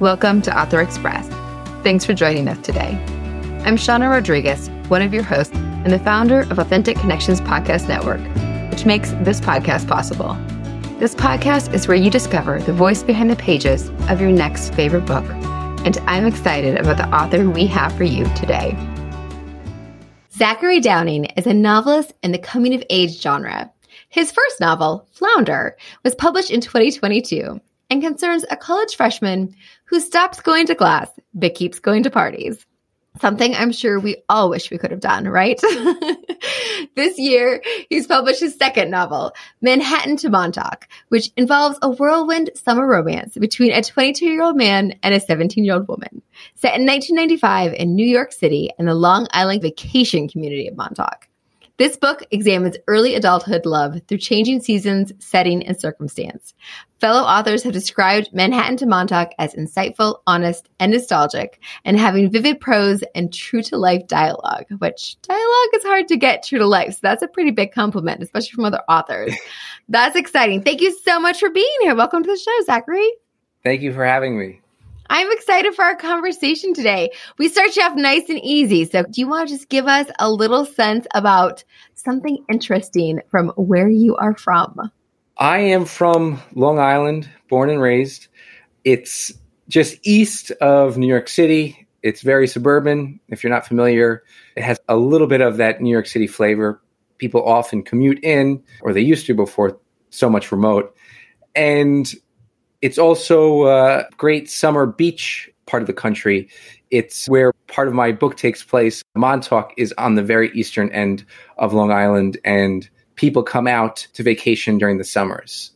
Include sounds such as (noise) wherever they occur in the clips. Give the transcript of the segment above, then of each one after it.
Welcome to Author Express. Thanks for joining us today. I'm Shawna Rodrigues, one of your hosts and the founder of Authentic Connections Podcast Network, which makes this podcast possible. This podcast is where you discover the voice behind the pages of your next favorite book. And I'm excited about the author we have for you today. Zachary Downing is a novelist in the coming of age genre. His first novel, Flounder, was published in 2022 and concerns a college freshman who stops going to class but keeps going to parties. Something I'm sure we all wish we could have done, right? (laughs) this year, he's published his second novel, Manhattan to Montauk, which involves a whirlwind summer romance between a 22 year old man and a 17 year old woman, set in 1995 in New York City and the Long Island vacation community of Montauk. This book examines early adulthood love through changing seasons, setting, and circumstance. Fellow authors have described Manhattan to Montauk as insightful, honest, and nostalgic, and having vivid prose and true to life dialogue, which dialogue is hard to get true to life. So that's a pretty big compliment, especially from other authors. (laughs) that's exciting. Thank you so much for being here. Welcome to the show, Zachary. Thank you for having me. I'm excited for our conversation today. We start you off nice and easy. So, do you want to just give us a little sense about something interesting from where you are from? I am from Long Island, born and raised. It's just east of New York City. It's very suburban. If you're not familiar, it has a little bit of that New York City flavor. People often commute in, or they used to before so much remote. And it's also a great summer beach part of the country. It's where part of my book takes place. Montauk is on the very eastern end of Long Island, and people come out to vacation during the summers.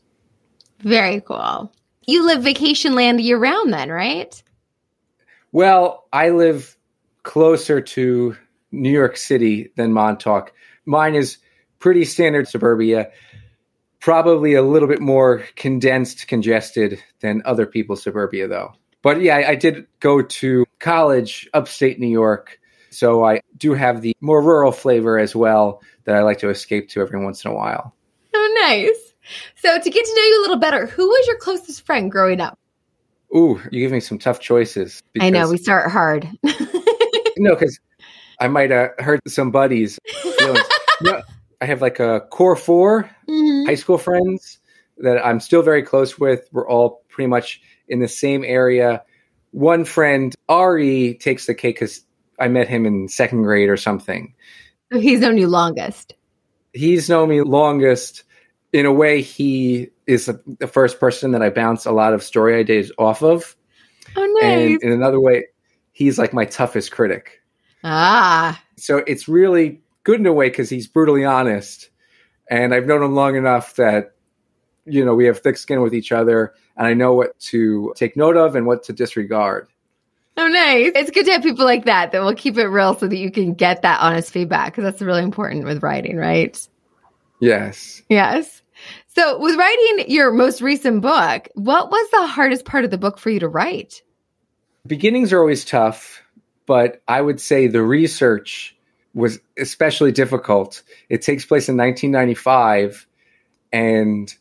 Very cool. You live vacation land year round, then, right? Well, I live closer to New York City than Montauk. Mine is pretty standard suburbia probably a little bit more condensed, congested than other people's suburbia, though. But yeah, I, I did go to college upstate New York. So I do have the more rural flavor as well that I like to escape to every once in a while. Oh, nice. So to get to know you a little better, who was your closest friend growing up? Ooh, you give me some tough choices. I know we start hard. (laughs) no, because I might uh, hurt some buddies' (laughs) no, I have like a core 4 mm-hmm. high school friends that I'm still very close with. We're all pretty much in the same area. One friend, Ari, takes the cake because I met him in second grade or something. So he's known you longest. He's known me longest. In a way, he is the first person that I bounce a lot of story ideas off of. Oh, nice. And in another way, he's like my toughest critic. Ah. So it's really good in a way because he's brutally honest, and I've known him long enough that you know we have thick skin with each other, and I know what to take note of and what to disregard. Oh, nice. It's good to have people like that that will keep it real so that you can get that honest feedback because that's really important with writing, right? Yes. Yes. So, with writing your most recent book, what was the hardest part of the book for you to write? Beginnings are always tough, but I would say the research was especially difficult. It takes place in 1995, and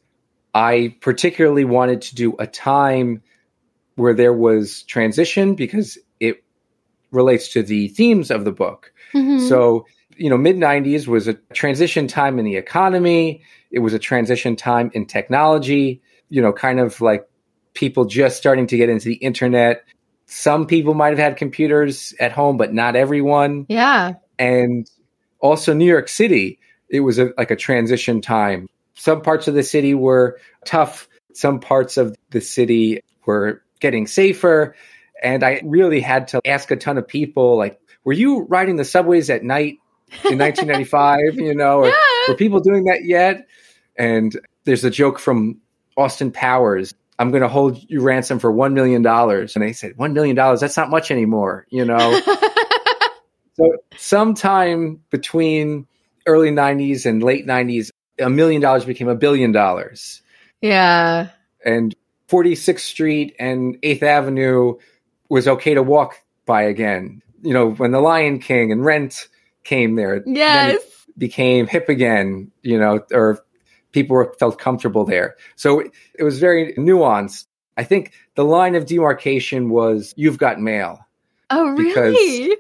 I particularly wanted to do a time where there was transition because it relates to the themes of the book. Mm-hmm. So, you know, mid 90s was a transition time in the economy, it was a transition time in technology, you know, kind of like people just starting to get into the internet. Some people might have had computers at home, but not everyone. Yeah and also New York City. It was a, like a transition time. Some parts of the city were tough. Some parts of the city were getting safer. And I really had to ask a ton of people, like, were you riding the subways at night in 1995? you know, yeah. were people doing that yet? And there's a joke from Austin Powers. I'm going to hold you ransom for $1 million. And they said, $1 million, that's not much anymore, you know? (laughs) So sometime between early 90s and late 90s, a million dollars became a billion dollars. Yeah. And 46th Street and 8th Avenue was okay to walk by again. You know, when The Lion King and Rent came there, yes. became hip again, you know, or people were, felt comfortable there. So it, it was very nuanced. I think the line of demarcation was "You've got mail." Oh, Because- really?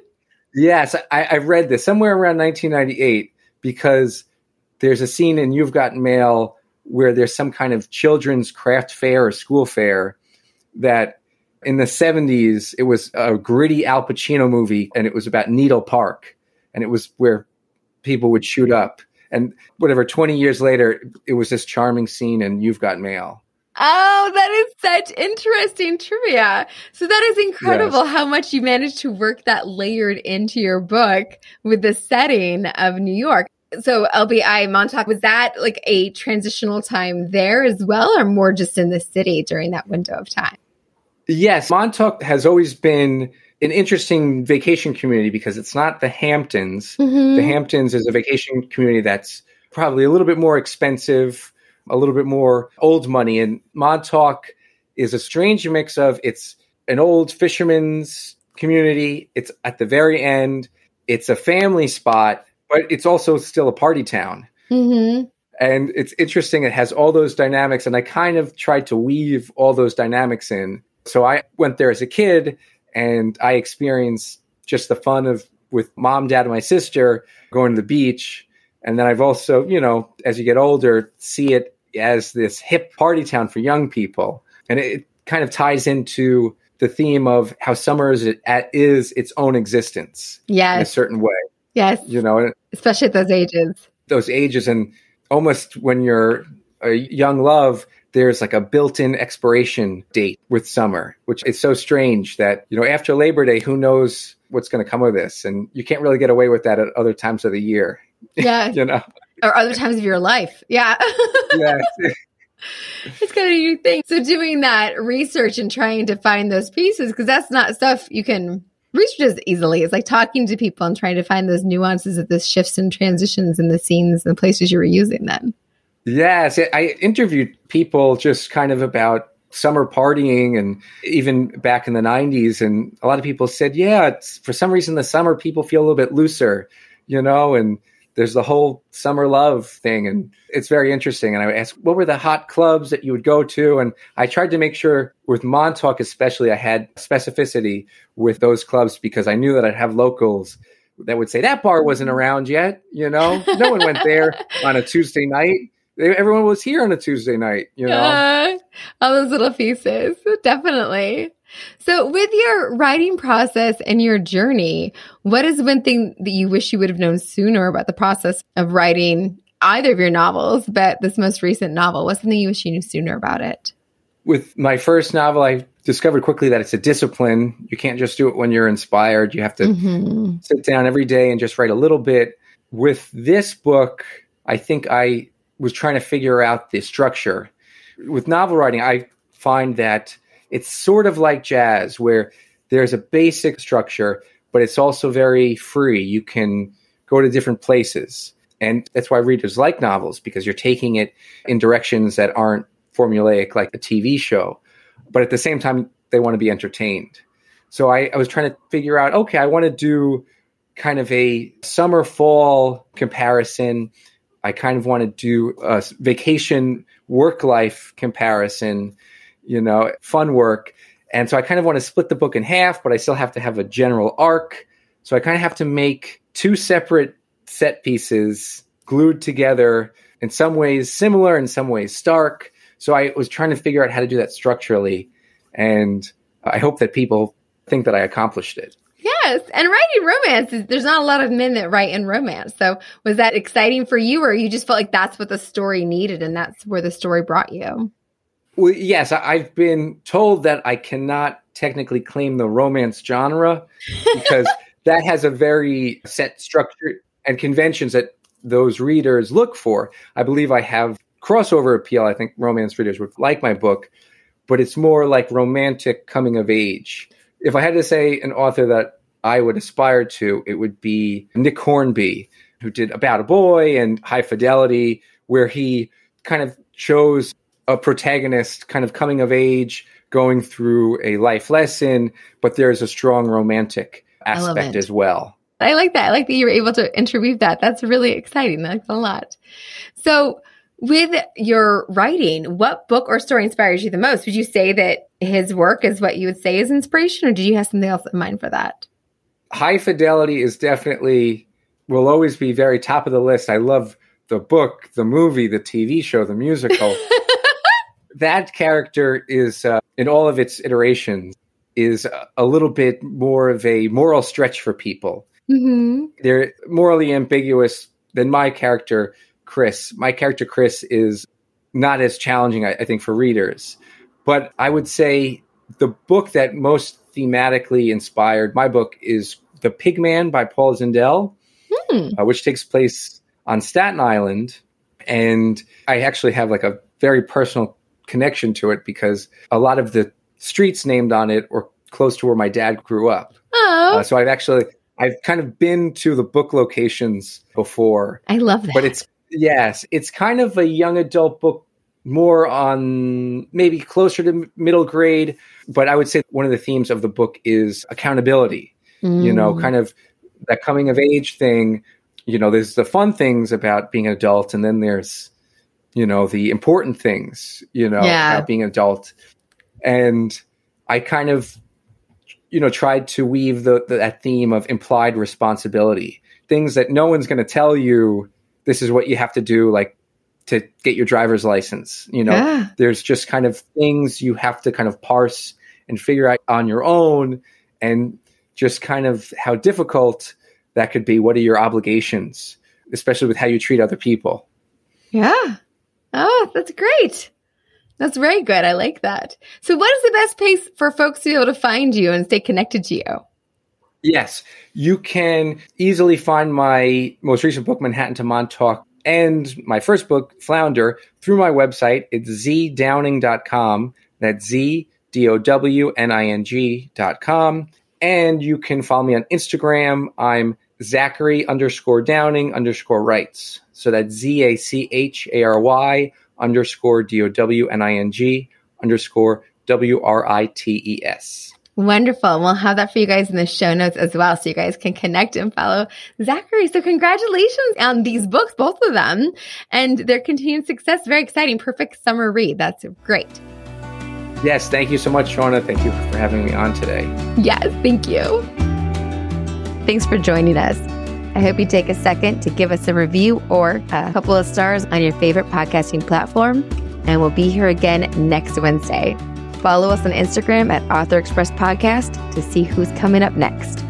Yes, I, I read this somewhere around 1998 because there's a scene in You've Got Mail where there's some kind of children's craft fair or school fair that in the 70s it was a gritty Al Pacino movie and it was about Needle Park and it was where people would shoot up and whatever 20 years later it was this charming scene in You've Got Mail. Oh, that is such interesting trivia. So that is incredible how much you managed to work that layered into your book with the setting of New York. So LBI Montauk, was that like a transitional time there as well, or more just in the city during that window of time? Yes, Montauk has always been an interesting vacation community because it's not the Hamptons. Mm-hmm. The Hamptons is a vacation community that's probably a little bit more expensive, a little bit more old money. And Montauk is a strange mix of it's an old fisherman's community, it's at the very end, it's a family spot, but it's also still a party town. Mm-hmm. And it's interesting, it has all those dynamics. And I kind of tried to weave all those dynamics in. So I went there as a kid and I experienced just the fun of with mom, dad, and my sister going to the beach. And then I've also, you know, as you get older, see it as this hip party town for young people. And it, kind of ties into the theme of how summer is, is its own existence in a certain way, Yes. you know, Especially at those ages. those ages and almost when you're a young love there's like a built-in expiration date with summer which is so strange that you know after labor day who knows what's going to come of this and you can't really get away with that at other times of the year (laughs) Yeah. you know or other times of your life. Yeah. yeah (laughs) it's kind of a new thing. So doing that research and trying to find those pieces, because that's not stuff you can research as easily. It's like talking to people and trying to find those nuances of the shifts and transitions in the scenes and the places you were using them. yes i interviewed people just kind of about summer partying and even back in the 90s and a lot of people said yeah it's for some reason the summer people feel a little bit looser you know and there's the whole summer love thing and it's very interesting. And i asked what were the hot clubs that you would go to? And i tried to make sure with montauk especially i had specificity with those clubs because i knew that i'd have locals that would say that bar wasn't around yet you know? No one went there (laughs) on a tuesday night. Everyone was here on a tuesday night you know? Uh, all those little pieces. Definitely. So, with your writing process and your journey, what is one thing that you wish you would have known sooner about the process of writing either of your novels, but this most recent novel? What's something you wish you knew sooner about it? with my first novel, I discovered quickly that it's a discipline. You can't just do it when you're inspired. You have to Mhm. sit down every day and just write a little bit. With this book, I think I was trying to figure out the structure. With novel writing, I find that it's sort of like jazz, where there's a basic structure, but it's also very free. You can go to different places. And that's why readers like novels, because you're taking it in directions that aren't formulaic like a TV show. But at the same time, they want to be entertained. So I, I was trying to figure out okay, I want to do kind of a summer fall comparison. I kind of want to do a vacation work life comparison, you know, fun work. And so I kind of want to split the book in half, but I still have to have a general arc. So I kind of have to make two separate set pieces glued together in some ways similar, in some ways stark. So I was trying to figure out how to do that structurally. And I hope that people think that I accomplished it. Yes. And writing romance, is- there's not a lot of men that write in romance. So, was that exciting for you, or you just felt like that's what the story needed and that's where the story brought you? Well, yes, I've been told that I cannot technically claim the romance genre because (laughs) that has a very set structure and conventions that those readers look for. I believe I have crossover appeal. I think romance readers would like my book, but it's more like romantic coming of age. If I had to say an author that I would aspire to, it would be Nick Hornby, who did About a Boy and High Fidelity, where he kind of chose a protagonist kind of coming of age, going through a life lesson, but there's a strong romantic aspect as well. I like that. I like that you were able to interweave that. That's really exciting. That's a lot. So, With your writing, what book or story inspires you the most? Would you say that his work is what you would say is inspiration, or did you have something else in mind for that? High Fidelity is definitely, will always be very top of the list. I love the book, the movie, the TV show, the musical. (laughs) that character is, uh, in all of its iterations, is a little bit more of a moral stretch for people. Mm-hmm. They're morally ambiguous than my character, Chris. My character, Chris, is not as challenging, I, I think, for readers. But I would say the book that most thematically inspired my book is The Pigman by Paul Zindel, hmm. uh, which takes place on Staten Island. And I actually have like a very personal connection to it because a lot of the streets named on it were close to where my dad grew up. Oh. Uh, so I've actually I've kind of been to the book locations before. I love that. But it's yes, it's kind of a young adult book more on maybe closer to middle grade, but I would say one of the themes of the book is accountability. Mm. You know, mm. kind of that coming of age thing. You know, there's the fun things about being an adult, and then there's, you know, the important things, you know, yeah. about being an adult. And I kind of, you know, tried to weave the, the that theme of implied responsibility, things that no one's going to tell you. This is what you have to do, like to get your driver's license. You know, yeah. there's just kind of things you have to kind of parse and figure out on your own, and just kind of how difficult that could be. What are your obligations, especially with how you treat other people? Yeah. Oh, that's great. That's very good. I like that. So, what is the best place for folks to be able to find you and stay connected to you? Yes, you can easily find my most recent book, Manhattan to Montauk, and my first book, Flounder, through my website. It's zdowning.com. That's Z D O W N I N G.com. And you can follow me on Instagram. I'm Zachary underscore Downing underscore writes. So that's Z A C H A R Y underscore D O W N I N G underscore W R I T E S. Wonderful. We'll have that for you guys in the show notes as well. So you guys can connect and follow Zachary. So congratulations on these books, both of them, and their continued success. Very exciting. Perfect summer read. That's great. Yes. Thank you so much, Shawna. Thank you for having me on today. Yes. Thank you. Thanks for joining us. I hope you take a second to give us a review or a couple of stars on your favorite podcasting platform. And we'll be here again next Wednesday. Follow us on Instagram at Author Express Podcast to see who's coming up next.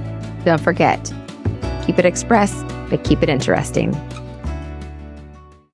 Don't forget, keep it express, but keep it interesting.